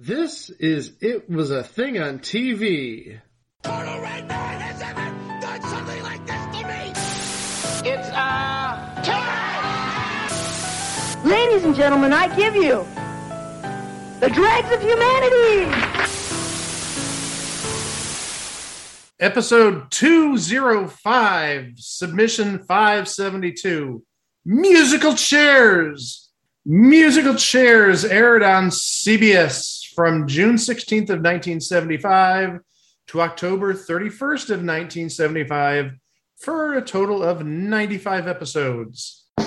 This is It Was a Thing on TV. Total Red Man has ever done something like this to me! It's, uh, time! Ladies and gentlemen, I give you the dregs of humanity! Episode 205, Submission 572, Musical Chairs. Musical Chairs aired on CBS from June 16th of 1975 to October 31st of 1975 for a total of 95 episodes. Pull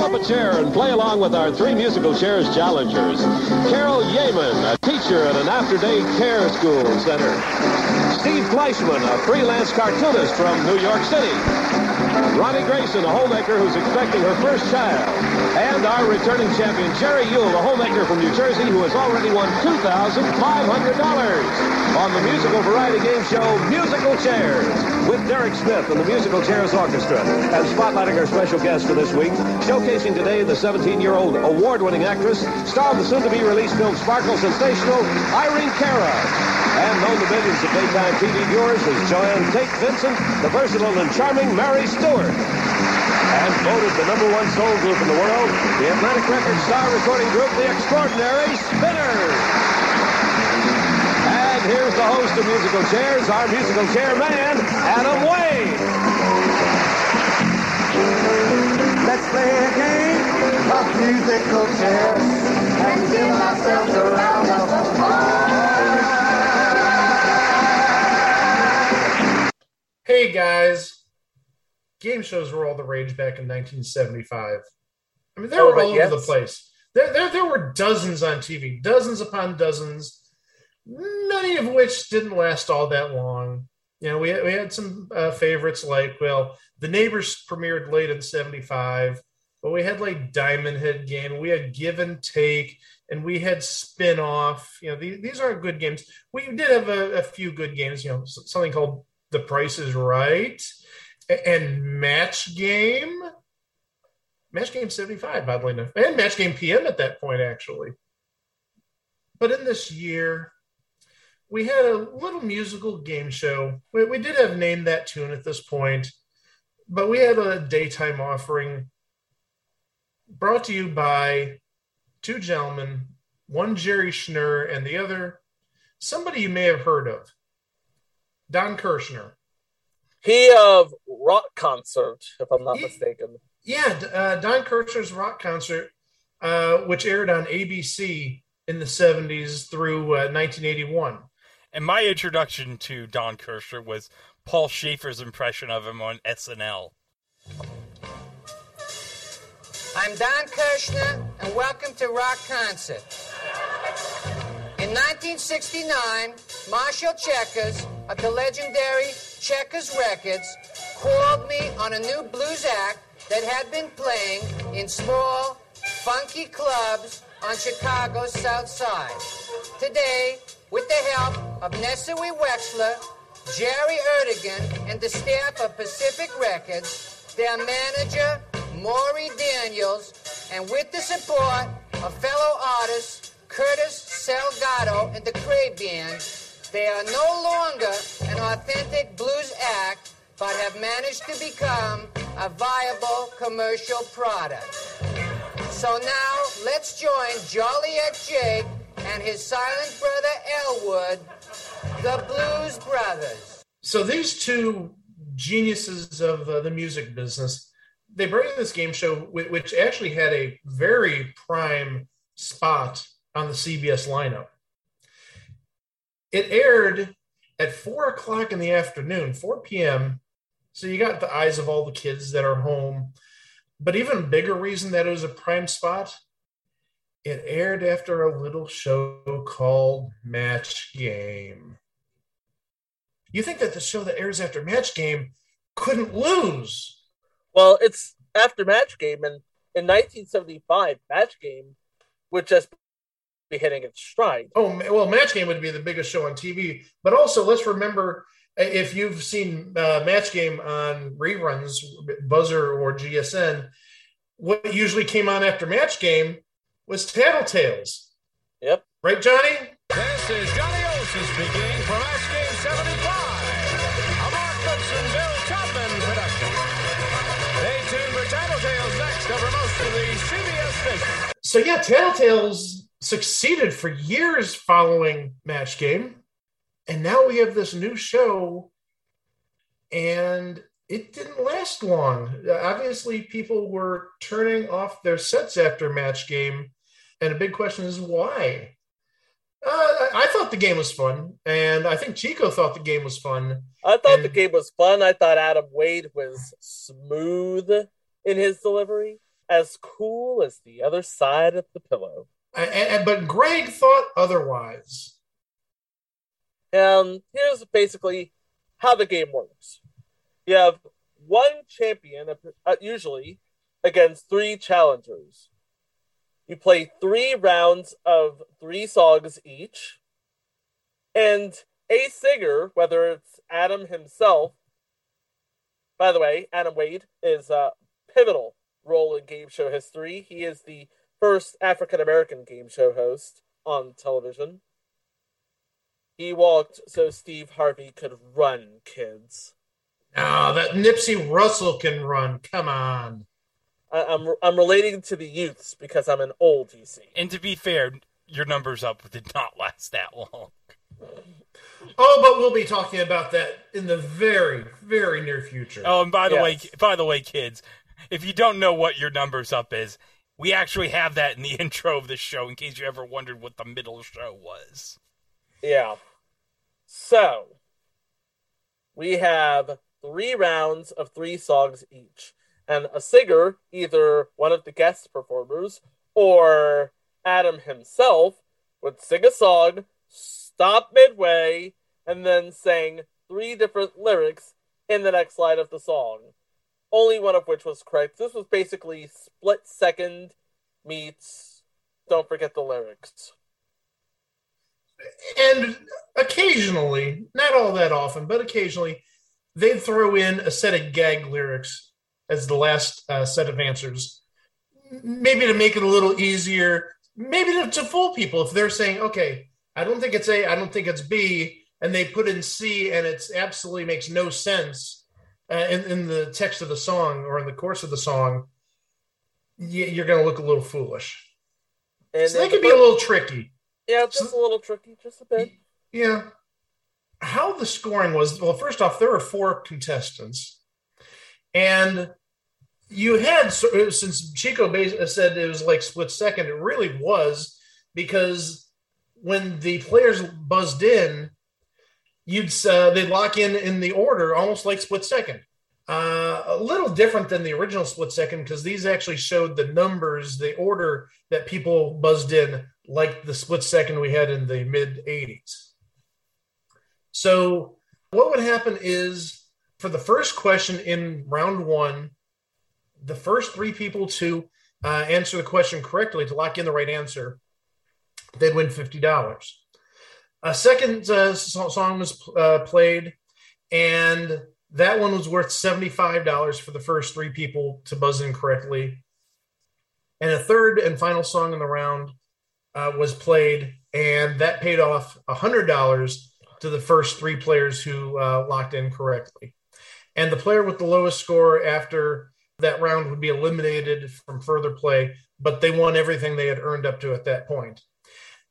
up a chair and play along with our three musical chairs challengers. Carol Yeaman, a teacher at an after-day care school center. Steve Fleischman, a freelance cartoonist from New York City. Ronnie Grayson, a homemaker who's expecting her first child. And our returning champion, Jerry Yule, a homemaker from New Jersey who has already won $2,500 on the musical variety game show Musical Chairs with Derek Smith and the Musical Chairs Orchestra. And spotlighting our special guest for this week, showcasing today the 17-year-old award-winning actress, star of the soon-to-be-released film Sparkle Sensational, Irene Cara. And known to millions of daytime TV viewers as Joanne Tate Vincent, the versatile and charming Mary Stuart. And voted the number one soul group in the world, the Atlantic Records star recording group, The Extraordinary Spinners. And here's the host of Musical Chairs, our musical chairman, Adam Wade. Let's play a game of musical chairs and give ourselves a round of applause. Hey guys, game shows were all the rage back in 1975. I mean, they Oh, were all yes. over the place. There, there, there were dozens on TV, dozens upon dozens, many of which didn't last all that long. You know, we had, we had some uh, favorites like, well, The Neighbors premiered late in 75, but we had like Diamond Head Game, we had Give and Take, and we had Spin Off. You know, these, these aren't good games. We did have a, a few good games, you know, something called The Price is Right and Match Game. Match Game 75, oddly enough, and Match Game PM at that point, actually. But in this year, we had a little musical game show. We, we did have named That Tune at this point, but we had a daytime offering brought to you by two gentlemen, one Jerry Schnur and the other somebody you may have heard of, Don Kirshner. He of rock concert, if I'm not He- mistaken. Yeah, uh, Don Kirshner's rock concert, uh, which aired on ABC in the 70s through uh, 1981. And my introduction to Don Kirshner was Paul Shaffer's impression of him on SNL. I'm Don Kirshner, and welcome to Rock Concert. In 1969, Marshall Checkers of the legendary Checkers Records called me on a new blues act that had been playing in small, funky clubs on Chicago's South Side. Today, with the help of Nessie Wexler, Jerry Erdogan, and the staff of Pacific Records, their manager, Maury Daniels, and with the support of fellow artists Curtis Salgado and the Cray Band, they are no longer an authentic blues act, but have managed to become a viable commercial product. So now let's join Joliet Jake and his silent brother Elwood, the Blues Brothers. So these two geniuses of uh, the music business, they bring this game show, which actually had a very prime spot on the CBS lineup. It aired at four o'clock in the afternoon, 4 p.m. So you got the eyes of all the kids that are home. But even bigger reason that it was a prime spot, it aired after a little show called Match Game. You think that the show that airs after Match Game couldn't lose? Well, it's after Match Game, and in 1975, Match Game which just be hitting its stride. Oh, well, Match Game would be the biggest show on TV. But also, let's remember uh, if you've seen uh, Match Game on reruns, Buzzr or GSN, what usually came on after Match Game was Tattletales. Yep. Right, Johnny? This is Johnny Olson speaking from Match Game 75, a Mark Goodson, Bill Todman production. Stay tuned for Tattletales next over most of the CBS stations. So yeah, Tattletales succeeded for years following Match Game, and now we have this new show, and it didn't last long. Obviously, people were turning off their sets after Match Game, and a big question is why. Uh, I I thought the game was fun, and I think Chico thought the game was fun. I thought the game was fun. I thought Adam Wade was smooth in his delivery, as cool as the other side of the pillow. I- I- but Greg thought otherwise. And here's basically how the game works you have one champion, uh, usually, against three challengers. You play three rounds of three songs each, and a singer, whether it's Adam himself, by the way, Adam Wade is a pivotal role in game show history. He is the first African American game show host on television. He walked so Steve Harvey could run, kids. Oh, that Nipsey Russell can run. Come on. I, I'm I'm relating to the youths because I'm an old DC. And to be fair, your numbers up did not last that long. Oh, but we'll be talking about that in the very, very near future. Oh, and by the way, by the way, kids, if you don't know what your numbers up is, we actually have that in the intro of the show in case you ever wondered what the middle show was. Yeah. So we have three rounds of three songs each, and a singer, either one of the guest performers or Adam himself, would sing a song, stop midway, and then sing three different lyrics in the next line of the song. Only one of which was correct. This was basically split second meets don't forget the lyrics. And occasionally, not all that often, but occasionally, they'd throw in a set of gag lyrics as the last uh, set of answers. Maybe to make it a little easier, maybe to, to fool people if they're saying, okay, I don't think it's A, I don't think it's B, and they put in C and it absolutely makes no sense uh, in, in the text of the song or in the course of the song, you're going to look a little foolish. And So can the be a little tricky. Yeah, just a little tricky, just a bit. Yeah. How the scoring was well, first off, there were four contestants. And you had, since Chico said it was like split second, it really was because when the players buzzed in, you'd uh, they'd lock in in the order almost like split second. Uh, a little different than the original split second because these actually showed the numbers, the order that people buzzed in, like the split second we had in the mid 80s. So, what would happen is for the first question in round one, the first three people to uh, answer the question correctly to lock in the right answer, they'd win $50. A second uh, song was uh, played, and that one was worth $75 for the first three people to buzz in correctly. And a third and final song in the round uh, was played, and that paid off $100 to the first three players who uh, locked in correctly. And the player with the lowest score after that round would be eliminated from further play, but they won everything they had earned up to at that point.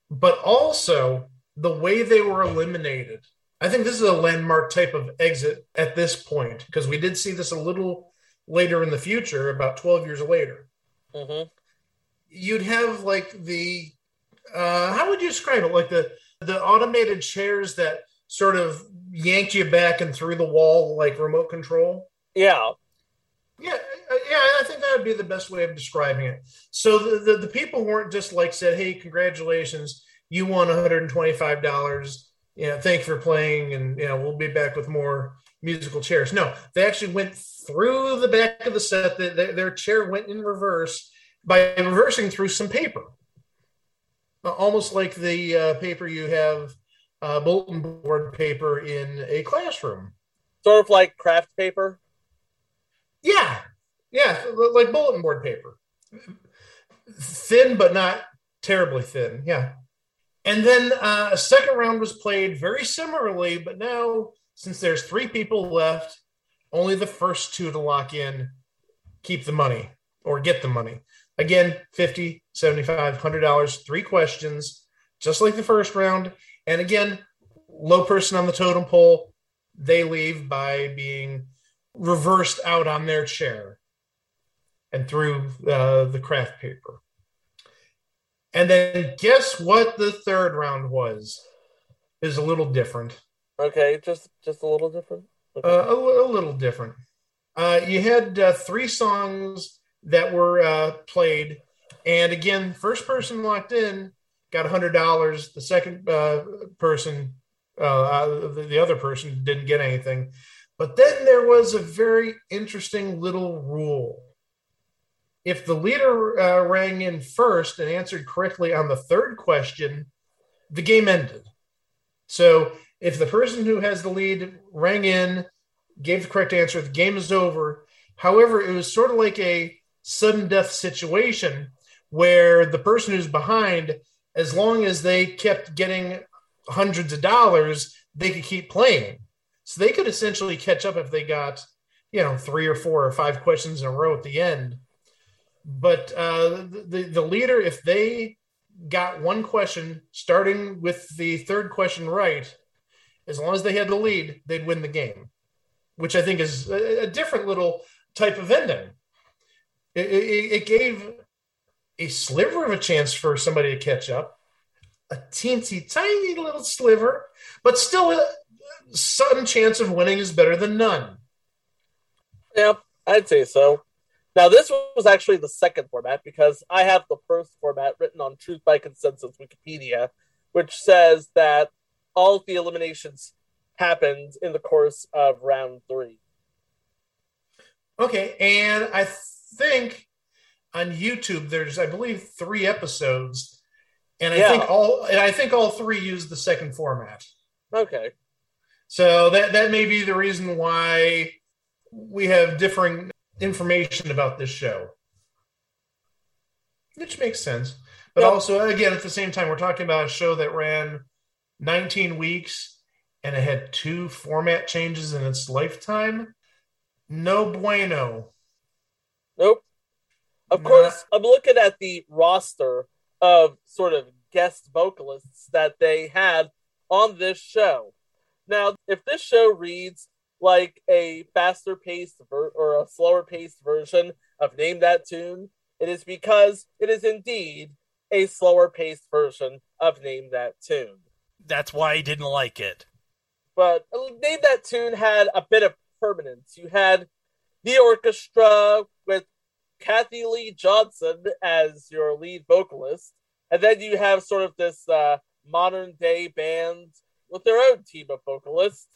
But also, the way they were eliminated, I think this is a landmark type of exit at this point, because we did see this a little later in the future, about 12 years later. Mm-hmm. You'd have like the, uh, how would you describe it? Like the, the automated chairs that sort of yanked you back and through the wall like remote control. Yeah, Yeah, uh, yeah, I think that would be the best way of describing it. So the, the, the people weren't just like said, "Hey, congratulations, you won one hundred and twenty five dollars. You know, thank you for playing, and you know we'll be back with more musical chairs." No, they actually went through the back of the set. That their, their chair went in reverse by reversing through some paper, Uh, almost like the uh, paper you have uh, bulletin board paper in a classroom. sort of like craft paper. Yeah, yeah, like bulletin board paper, thin but not terribly thin. Yeah, And then uh, a second round was played very similarly, but now since there's three people left, only the first two to lock in keep the money or get the money. Again, 50, 75, 100 dollars, three questions, just like the first round. And again, low person on the totem pole, they leave by being reversed out on their chair and through uh, the craft paper. And then guess what the third round was? Is a little different. Okay, just just a little different. Okay. Uh, a, a little different. Uh, you had uh, three songs that were uh, played, and again, first person locked in got hundred dollars. The second uh, person, uh, the, the other person, didn't get anything. But then there was a very interesting little rule. If the leader uh, rang in first and answered correctly on the third question, the game ended. So if the person who has the lead rang in, gave the correct answer, the game is over. However, it was sort of like a sudden death situation where the person who's behind, as long as they kept getting hundreds of dollars, they could keep playing. So they could essentially catch up if they got, you know, three or four or five questions in a row at the end. But uh, the the leader, if they got one question starting with the third question right, as long as they had the lead, they'd win the game, which I think is a, a different little type of ending. It, it, it gave a sliver of a chance for somebody to catch up, a teensy tiny little sliver, but still a some chance of winning is better than none. Yep, I'd say so. Now, this was actually the second format because I have the first format written on Truth by Consensus Wikipedia, which says that all of the eliminations happened in the course of round three. Okay, and I think on YouTube there's I believe three episodes, and I Yeah. think all and I think all three use the second format. Okay. So that that may be the reason why we have differing information about this show, which makes sense. But Yep. also, again, at the same time, we're talking about a show that ran 19 weeks and it had two format changes in its lifetime. No bueno. Nope. Of Nah. course, I'm looking at the roster of sort of guest vocalists that they had on this show. Now, if this show reads like a faster paced ver- or a slower paced version of Name That Tune, it is because it is indeed a slower paced version of Name That Tune. That's why I didn't like it. but Name That Tune had a bit of permanence. You had the orchestra with Kathie Lee Johnson as your lead vocalist, and then you have sort of this uh, modern day band with their own team of vocalists.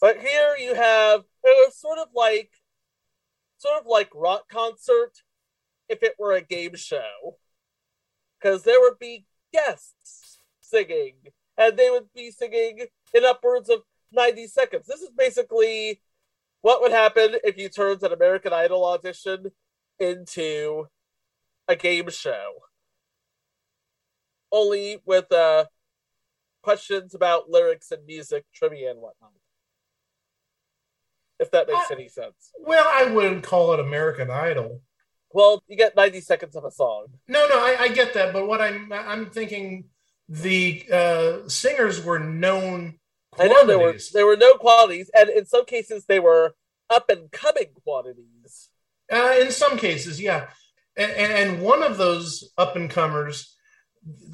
But here you have it was sort of like sort of like rock concert if it were a game show. Because there would be guests singing, and they would be singing in upwards of 90 seconds. This is basically what would happen if you turned an American Idol audition into a game show. Only with uh, questions about lyrics and music, trivia, and whatnot. If that makes Uh, any sense. Well, I wouldn't call it American Idol. Well, you get 90 seconds of a song. No, no, I, I get that, but what I'm I'm thinking the uh, singers were known I know there were there were no qualities, and in some cases they were up and coming quantities. Uh, in some cases, yeah. And, and one of those up and comers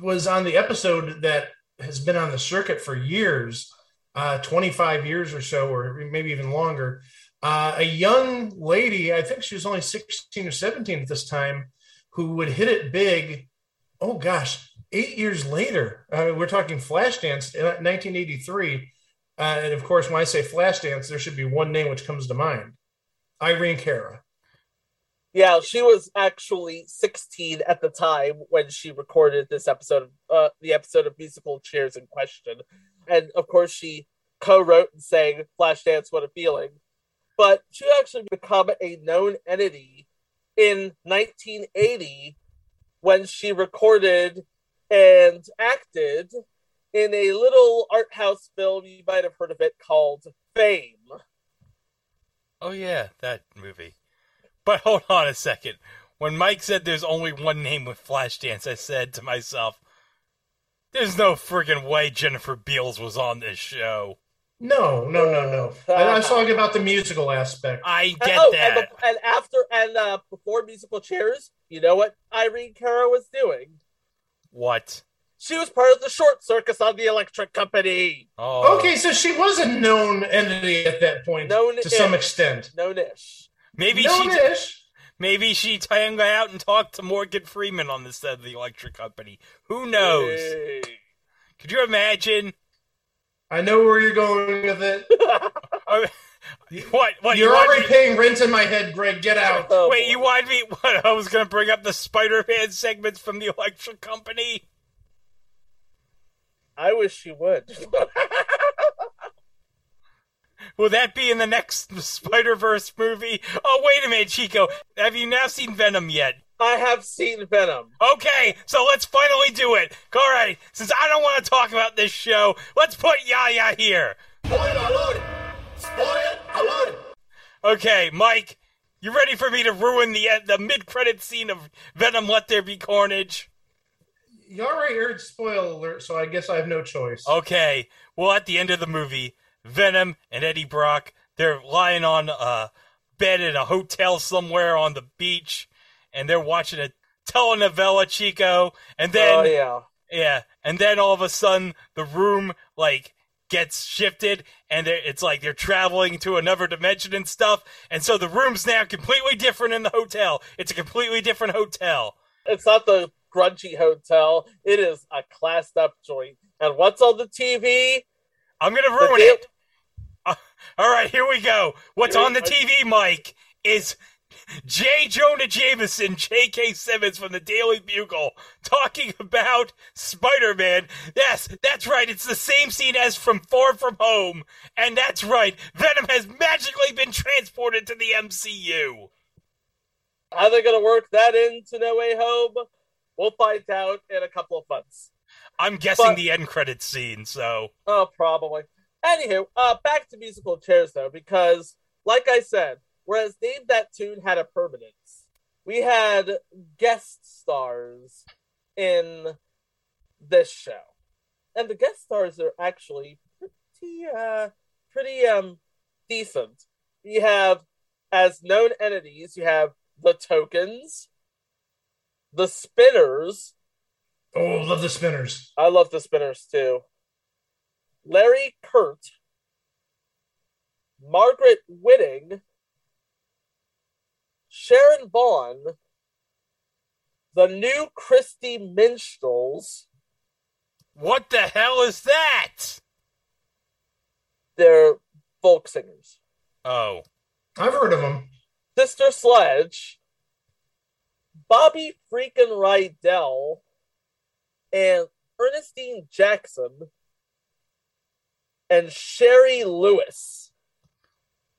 was on the episode that has been on the circuit for years, uh, 25 years or so, or maybe even longer. Uh, a young lady, I think she was only 16 or 17 at this time, who would hit it big. Oh gosh, eight years later. Uh, we're talking Flashdance, in 1983. Uh, and of course, when I say Flashdance, there should be one name which comes to mind Irene Cara. Yeah, she was actually 16 at the time when she recorded this episode of uh, the episode of musical chairs in question, and of course she co-wrote and sang "Flashdance, What a Feeling." But she actually become a known entity in 1980 when she recorded and acted in a little art house film. You might have heard of it called Fame. Oh yeah, that movie. But hold on a second. When Mike said there's only one name with Flashdance, I said to myself, "There's no friggin' way Jennifer Beals was on this show." No, no, no, no. I, I was talking about the musical aspect. I And- get oh, that. And, the- and after and uh, before musical chairs, you know what Irene Cara was doing? what? She was part of the short circus on the Electric Company. Oh, Okay, so she was a known entity at that point Known to some extent. No nish. Maybe she Known-ish. Maybe she hung out and talked to Morgan Freeman on the set of the Electric Company. Who knows? Hey. Could you imagine? I know where you're going with it. Uh, what? What? You're you already me- paying rent in my head, Greg. Get out. Oh, Wait, boy. you want me? What? I was going to bring up the Spider-Man segments from the Electric Company. I wish you would. Will that be in the next Spider-Verse movie? Oh, wait a minute, Chico. Have you now seen Venom yet? I have seen Venom. Okay, so let's finally do it. All right, since I don't want to talk about this show, let's put Yaya here. Spoiler alert! Spoiler alert! Okay, Mike, you ready for me to ruin the uh, the mid-credit scene of Venom? Let there be carnage. You already heard spoiler alert, so I guess I have no choice. Okay, well, at the end of the movie, Venom and Eddie Brock, they're lying on a bed in a hotel somewhere on the beach, and they're watching a telenovela, Chico, and then oh yeah. yeah, and then all of a sudden the room like gets shifted, and it's like they're traveling to another dimension and stuff, and so the room's now completely different in the hotel. It's a completely different hotel. It's not the grungy hotel. It is a classed up joint. And what's on the TV? I'm gonna ruin The it. All right, here we go. What's on the TV, Mike, is J. Jonah Jameson, J.K. Simmons from the Daily Bugle, talking about Spider Man. Yes, that's right. It's the same scene as from Far From Home. And that's right. Venom has magically been transported to the MCU. How they going to work that into No Way Home? We'll find out in a couple of months. I'm guessing But- the end credits scene, so. Oh, probably. Anywho, uh, back to musical chairs though, because like I said, whereas Name That Tune had a permanence, we had guest stars in this show, and the guest stars are actually pretty, uh, pretty um decent. You have as known entities, you have the Tokens, the Spinners. Oh, love the spinners. I love the Spinners too. Larry Kert, Margaret Whiting, Sharon Vaughn, the new Christy Minstrels. What the hell is that? They're folk singers. Oh. I've heard of them. Sister Sledge, Bobby freaking Rydell, and Ernestine Jackson, and Sherry Lewis.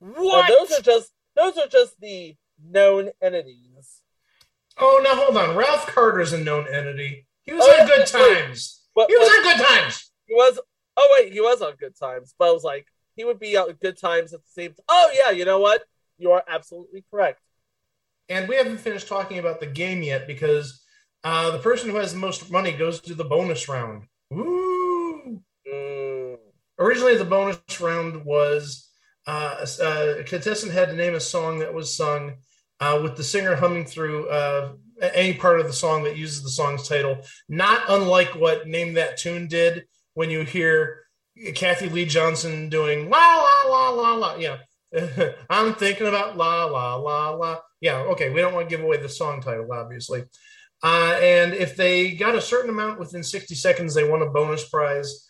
Now, What? those are just those are just the known entities. Oh, now hold on. Ralph Carter's a known entity. He was Oh, on yeah, Good. Times. But, He was but on Good Times. he was oh wait, he was on Good Times, but I was like he would be on Good Times at the same time. Oh yeah, you know what? You are absolutely correct. And we haven't finished talking about the game yet because uh, the person who has the most money goes to the bonus round. Woo! Originally, the bonus round was uh, a, a contestant had to name a song that was sung uh, with the singer humming through uh, any part of the song that uses the song's title, not unlike what Name That Tune did when you hear Kathie Lee Johnson doing la la la la la. Yeah. I'm thinking about la la la la. Yeah, okay. We don't want to give away the song title, obviously. Uh, and if they got a certain amount within 60 seconds, they won a bonus prize.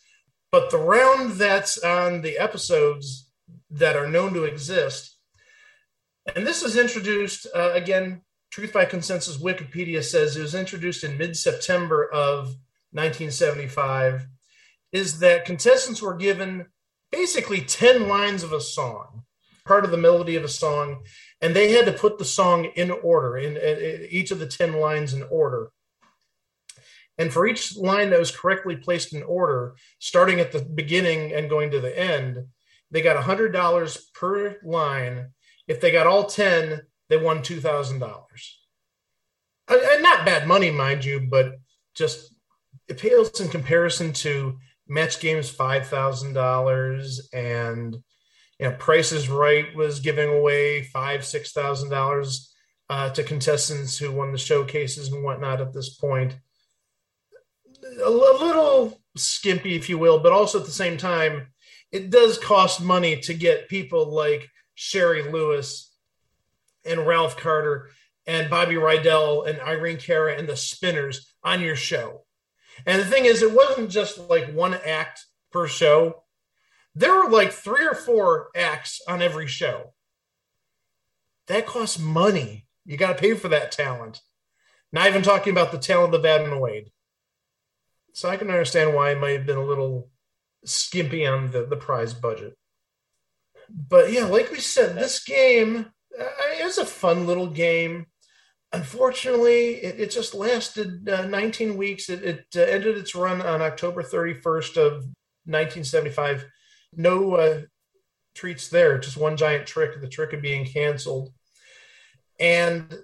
But the round that's on the episodes that are known to exist, and this is introduced uh, again, Truth by Consensus Wikipedia says it was introduced in mid September of 1975, is that contestants were given basically 10 lines of a song, part of the melody of a song, and they had to put the song in order, in, in- in each of the 10 lines in order. And for each line that was correctly placed in order, starting at the beginning and going to the end, they got $100 per line. If they got all 10, they won $2,000. And and not bad money, mind you, but just it pales in comparison to match games $5,000 and you know, Price is Right was giving away five, six thousand dollars uh, to contestants who won the showcases and whatnot at this point. A, li- little skimpy, if you will, but also at the same time, it does cost money to get people like Sherry Lewis and Ralph Carter and Bobby Rydell and Irene Cara and the Spinners on your show. And the thing is, it wasn't just like one act per show. There were like three or four acts on every show. That costs money. You got to pay for that talent. Not even talking about the talent of Adam Wade. So I can understand why it might have been a little skimpy on the, the prize budget. But yeah, like we said, this game, uh, it was a fun little game. Unfortunately, it, it just lasted uh, 19 weeks. It, it uh, ended its run on October 31st of 1975. No uh, treats there, just one giant trick, the trick of being canceled. And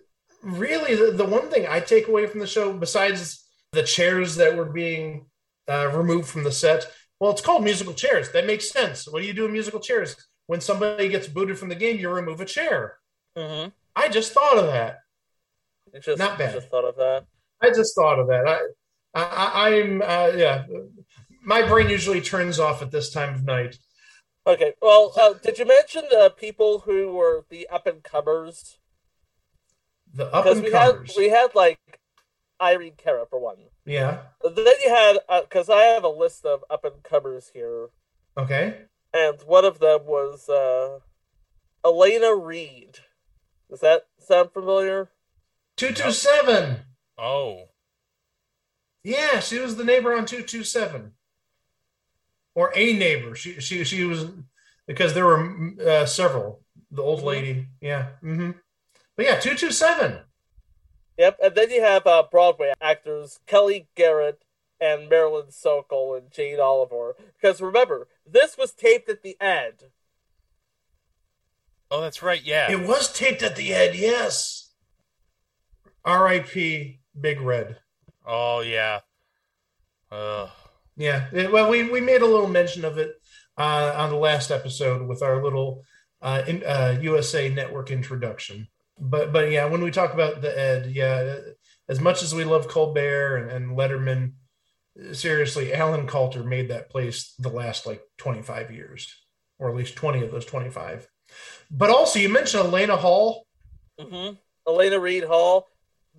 really, the, the one thing I take away from the show, besides the chairs that were being uh, removed from the set, well, it's called musical chairs. That makes sense. What do you do in musical chairs? When somebody gets booted from the game, you remove a chair. Mm-hmm. I just thought of that. It just, Not bad. Just thought of that. I just thought of that. I, I I'm uh, yeah. My brain usually turns off at this time of night. Okay. Well, uh, did you mention the people who were the up and comers? The up and we had comers. we had like Irene Cara for one. Yeah. Then you had because I have a list of up and comers here, Okay. and one of them was uh, Alaina Reed. Does that sound familiar? Two two seven. Oh, Yeah, she was the neighbor on two two seven, or a neighbor. She she she was because there were uh, several. The old lady. Yeah. Mm-hmm. But yeah, two two seven. Yep. And then you have uh, Broadway actors Kelly Garrett and Marilyn Sokol and Jane Oliver. Because remember, this was taped at the end. oh, that's right. Yeah. It was taped at the end. Yes. R.I.P. Big Red. Oh, yeah. Ugh. Yeah. It- well, we we made a little mention of it uh, on the last episode with our little uh, in, uh, USA Network introduction. But but yeah, when we talk about the Ed, yeah, as much as we love Colbert and, and Letterman, seriously, Alan Kalter made that place the last like twenty five years, or at least twenty of those twenty five. But also, you mentioned Alaina Hall. hmm Alaina Reed Hall,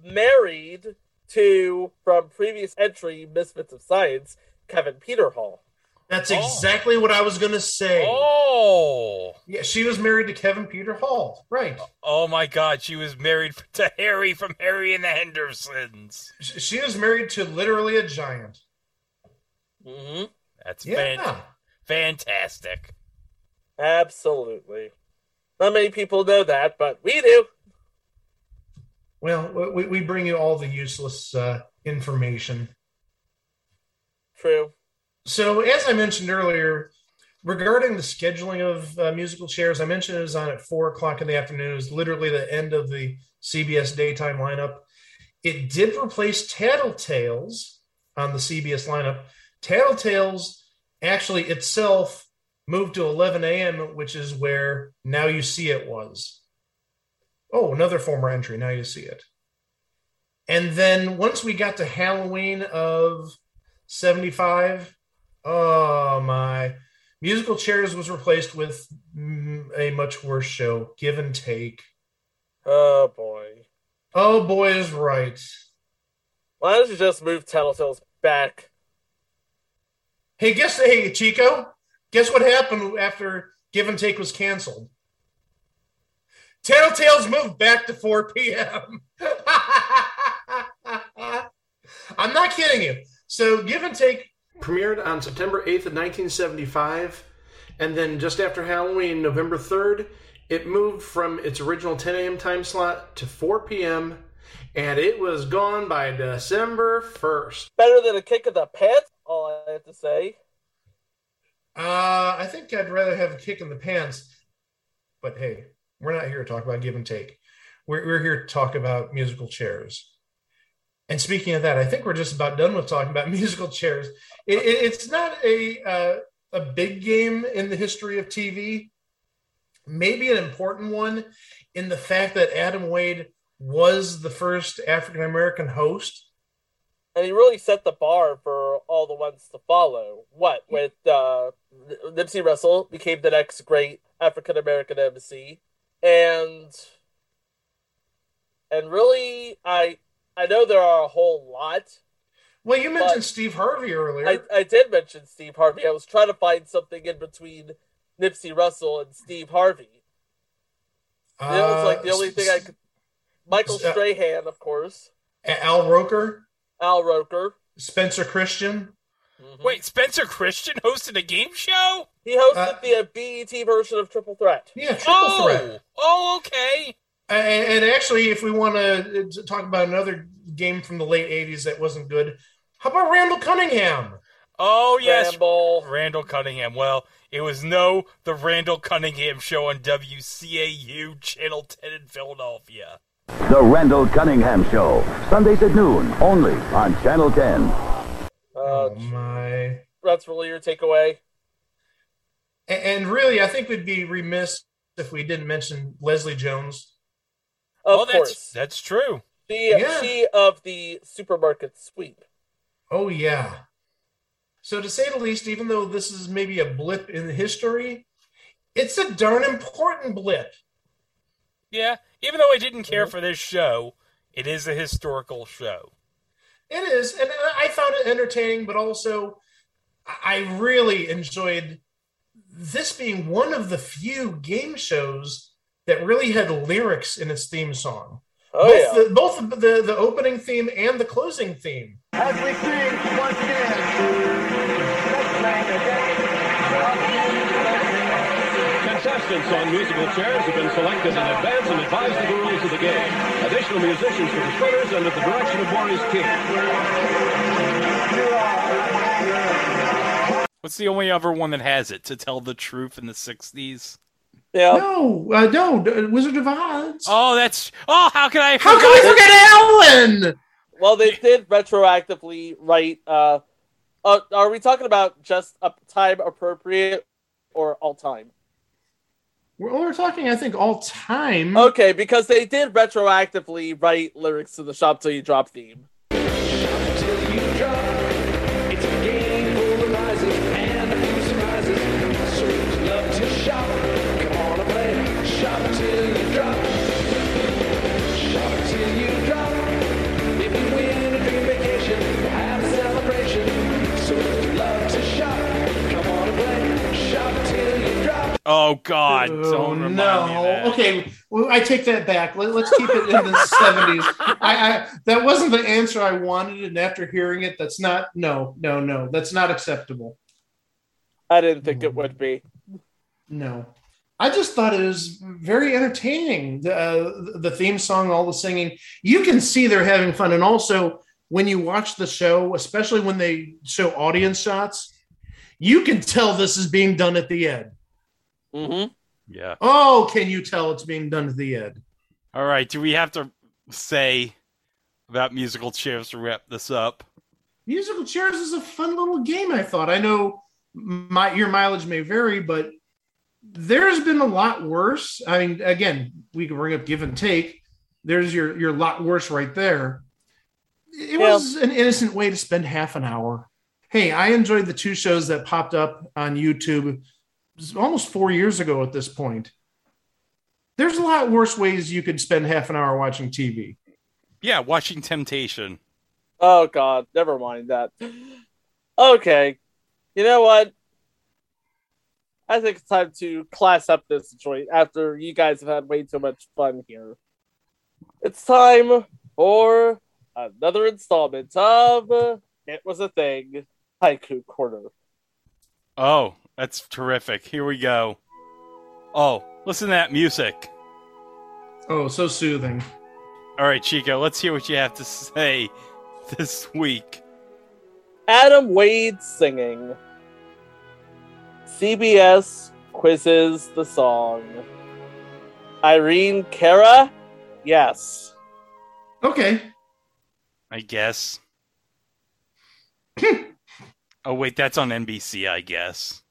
married to, from previous entry, Misfits of Science, Kevin Peter Hall. That's exactly what I was going to say. Oh. Yeah, she was married to Kevin Peter Hall. Right. Oh my God, she was married to Harry from Harry and the Hendersons. She was married to literally a giant. hmm That's Yeah. fan- fantastic. Absolutely. Not many people know that, but we do. Well, we, we bring you all the useless uh, information. True. So, as I mentioned earlier, regarding the scheduling of uh, musical chairs, I mentioned it was on at four o'clock in the afternoon. It was literally the end of the CBS daytime lineup. It did replace Tattletales on the CBS lineup. Tattletales actually itself moved to 11 a.m., which is where Now You See It was. Oh, another former entry. Now you see it. And then once we got to Halloween of 75, oh my. Musical Chairs was replaced with mm, a much worse show, Give and Take. Oh boy. Oh boy is right. Why don't you just move Tattletales back? Hey, guess hey Chico, guess what happened after Give and Take was canceled? Tattletales moved back to 4 p.m. I'm not kidding you. So Give and Take premiered on September 8th of 1975, and then just after Halloween, November 3rd, it moved from its original 10 a.m. time slot to 4 p.m. and it was gone by December 1st. Better than a kick in the pants, all I have to say. Uh, I think I'd rather have a kick in the pants. But hey, we're not here to talk about give and take. We're, we're here to talk about musical chairs. And speaking of that, I think we're just about done with talking about musical chairs. It, it, it's not a uh, a big game in the history of TV. Maybe an important one in the fact that Adam Wade was the first African American host. And he really set the bar for all the ones to follow. What with uh, Nipsey Russell became the next great African American MC, and and really, I I know there are a whole lot. Well, you mentioned Steve Harvey earlier. I, I did mention Steve Harvey. I was trying to find something in between Nipsey Russell and Steve Harvey. It was like the Uh, only thing I could. Michael uh, Strahan, of course. Al Roker, Al Roker. Spencer Christian. Wait, Spencer Christian hosted a game show? He hosted Uh, the uh, BET version of Triple Threat. Yeah, triple Oh, threat. oh, okay. And, and actually, if we want to talk about another game from the late '80s that wasn't good, how about Randall Cunningham? Oh yes, Ramble. Randall Cunningham. Well, it was no the Randall Cunningham show on WCAU Channel 10 in Philadelphia. The Randall Cunningham Show, Sundays at noon, only on Channel 10. Uh, Oh my! that's really your takeaway. And, and really, I think we'd be remiss if we didn't mention Leslie Jones. Of oh, that's course. that's true. She, Yeah. she of the supermarket sweep. Oh yeah. So to say the least, even though this is maybe a blip in history, it's a darn important blip. Yeah, even though I didn't care mm-hmm. for this show, it is a historical show. It is, and I found it entertaining, but also I really enjoyed this being one of the few game shows that really had lyrics in its theme song. Oh both yeah. the, both the, the opening theme and the closing theme. As we sing once again, let's play the game. Contestants on musical chairs have been selected in advance and advised of the rules of the game. Additional musicians for the spinners under the direction of Maurice King. What's the only other one that has it? To tell the truth in the '60s. Yeah. No, uh, no, uh, Wizard of Oz. Oh, that's oh, how can I? How can we forget Ellen? Well, they did retroactively write. Uh, uh, are we talking about just a time appropriate or all time? We're, we're talking, I think, all time. Okay, because they did retroactively write lyrics to the "Shop Till You Drop" theme. Okay, well, I take that back. Let, us keep it in the seventies. I, I that wasn't the answer I wanted, and after hearing it, that's not. No, no, no. That's not acceptable. I didn't think it would be. No, I just thought it was very entertaining. The uh, the theme song, all the singing. You can see they're having fun, and also when you watch the show, especially when they show audience shots, you can tell this is being done at the end. Mm-hmm. Yeah. Oh, can you tell it's being done to the end? All right. Do we have to say about musical chairs to wrap this up? Musical chairs is a fun little game. I thought. I know my your mileage may vary, but there's been a lot worse. I mean, again, we can bring up give and take. There's your your lot worse right there. It Yeah. was an innocent way to spend half an hour. Hey, I enjoyed the two shows that popped up on YouTube almost four years ago at this point. There's a lot worse ways you could spend half an hour watching TV. Yeah, watching Temptation. Oh God, never mind that. Okay, you know what? I think it's time to class up this joint after you guys have had way too much fun here. It's time for another installment of It Was a Thing Haiku Corner. Oh, that's terrific. Here we go. Oh, listen to that music. Oh, so soothing. All right, Chico, let's hear what you have to say this week. Adam Wade singing. CBS quizzes the song. Irene Cara? Yes. Okay. I guess. oh wait, that's on NBC, I guess.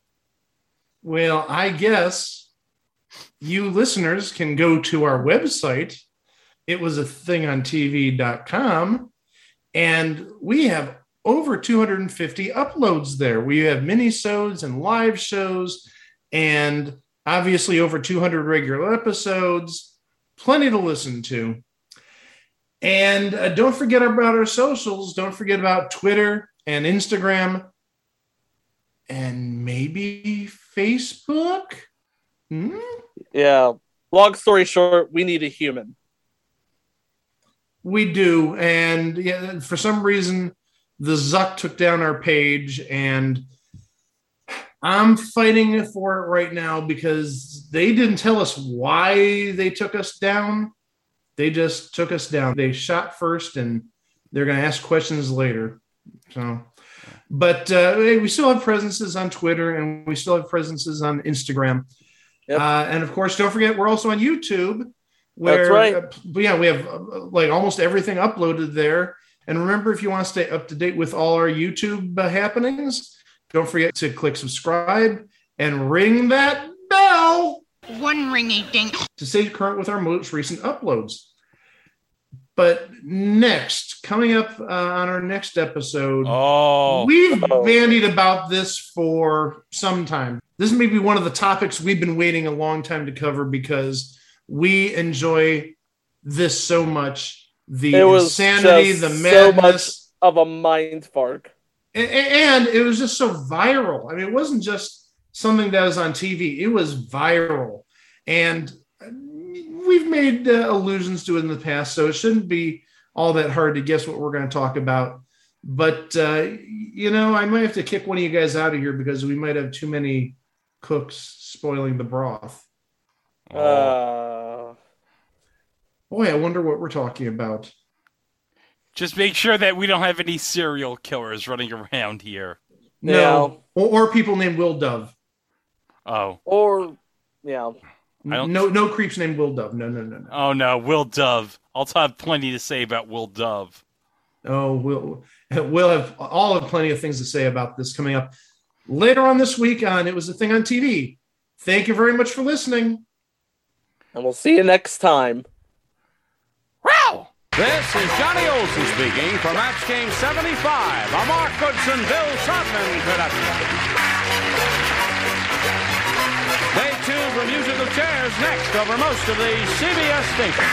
Well, I guess you listeners can go to our website. It was a thing on TV.com, and we have over 250 uploads there. We have mini-sodes and live shows, and obviously over 200 regular episodes. Plenty to listen to. And uh, don't forget about our socials. Don't forget about Twitter and Instagram and maybe Facebook. Hmm? Yeah. Long story short, we need a human. We do. And yeah, for some reason, the Zuck took down our page, and I'm fighting for it right now because they didn't tell us why they took us down. They just took us down. They shot first, and they're going to ask questions later. So, but uh, we still have presences on Twitter, and we still have presences on Instagram. Yep. Uh, and of course, don't forget we're also on YouTube. Where, That's right. uh, yeah, we have uh, like almost everything uploaded there. And remember, if you want to stay up to date with all our YouTube uh, happenings, don't forget to click subscribe and ring that bell One ringy ding. to stay current with our most recent uploads. But next, coming up uh, on our next episode, Oh, we've Oh. bandied about this for some time. This may be one of the topics we've been waiting a long time to cover because we enjoy this so much. The It was insanity, just the so much madness, of a mind fuck. a- a- and it was just so viral. I mean, it wasn't just something that was on TV; it was viral, and we've made uh, allusions to it in the past, so it shouldn't be all that hard to guess what we're going to talk about. But uh, you know, I might have to kick one of you guys out of here because we might have too many cooks spoiling the broth. Uh, Boy, I wonder what we're talking about. just make sure that we don't have any serial killers running around here. No, or, or people named Will Dove. Oh, or, yeah. I don't- No, no creeps named Will Dove. No, no, no, no. oh no, Will Dove. I'll have plenty to say about Will Dove. Oh, we'll we'll have all have plenty of things to say about this coming up later on this week uh, on It Was a Thing on TV. Thank you very much for listening. And we'll see you next time. Wow! This is Johnny Olson speaking for Match Game 75, a Mark Goodson, Bill Todman production. For musical chairs next over most of the CBS stations.